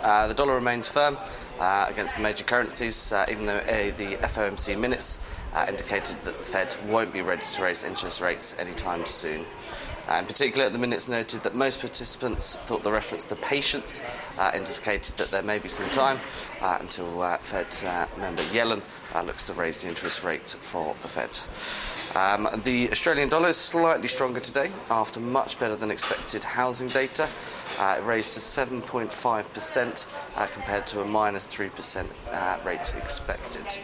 Uh, the dollar remains firm uh, against the major currencies, uh, even though the FOMC minutes uh, indicated that the Fed won't be ready to raise interest rates anytime soon. Uh, in particular, the minutes noted that most participants thought the reference to patience uh, indicated that there may be some time until Fed member Yellen looks to raise the interest rate for the Fed. Um, the Australian dollar is slightly stronger today after much better than expected housing data. Uh, it raised to 7.5% uh, compared to a minus 3% uh, rate expected.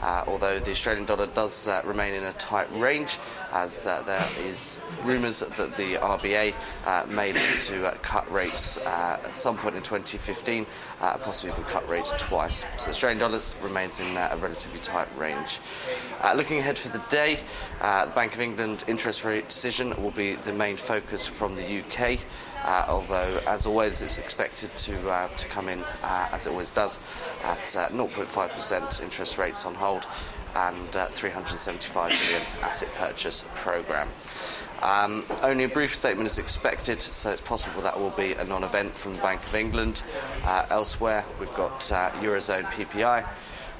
Uh, although the Australian dollar does uh, remain in a tight range, as uh, there is rumours that the RBA uh, may look to uh, cut rates uh, at some point in 2015, uh, possibly even cut rates twice. So Australian dollar remains in uh, a relatively tight range. Uh, looking ahead for the day, uh, the Bank of England interest rate decision will be the main focus from the UK. Uh, although, as always, it's expected to uh, to come in uh, as it always does at uh, 0.5% interest rates on hold and uh, 375 million asset purchase program. Um, only a brief statement is expected, so it's possible that will be a non-event from the Bank of England. Uh, elsewhere, we've got uh, eurozone PPI,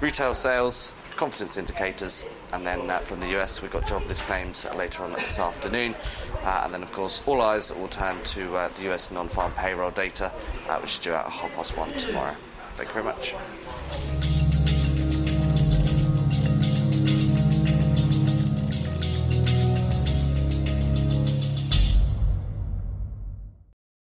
retail sales, confidence indicators, and then uh, from the US we've got jobless claims later on this afternoon, uh, and then of course all eyes will turn to uh, the US non-farm payroll data, uh, which is due out at half past one tomorrow. Thank you very much.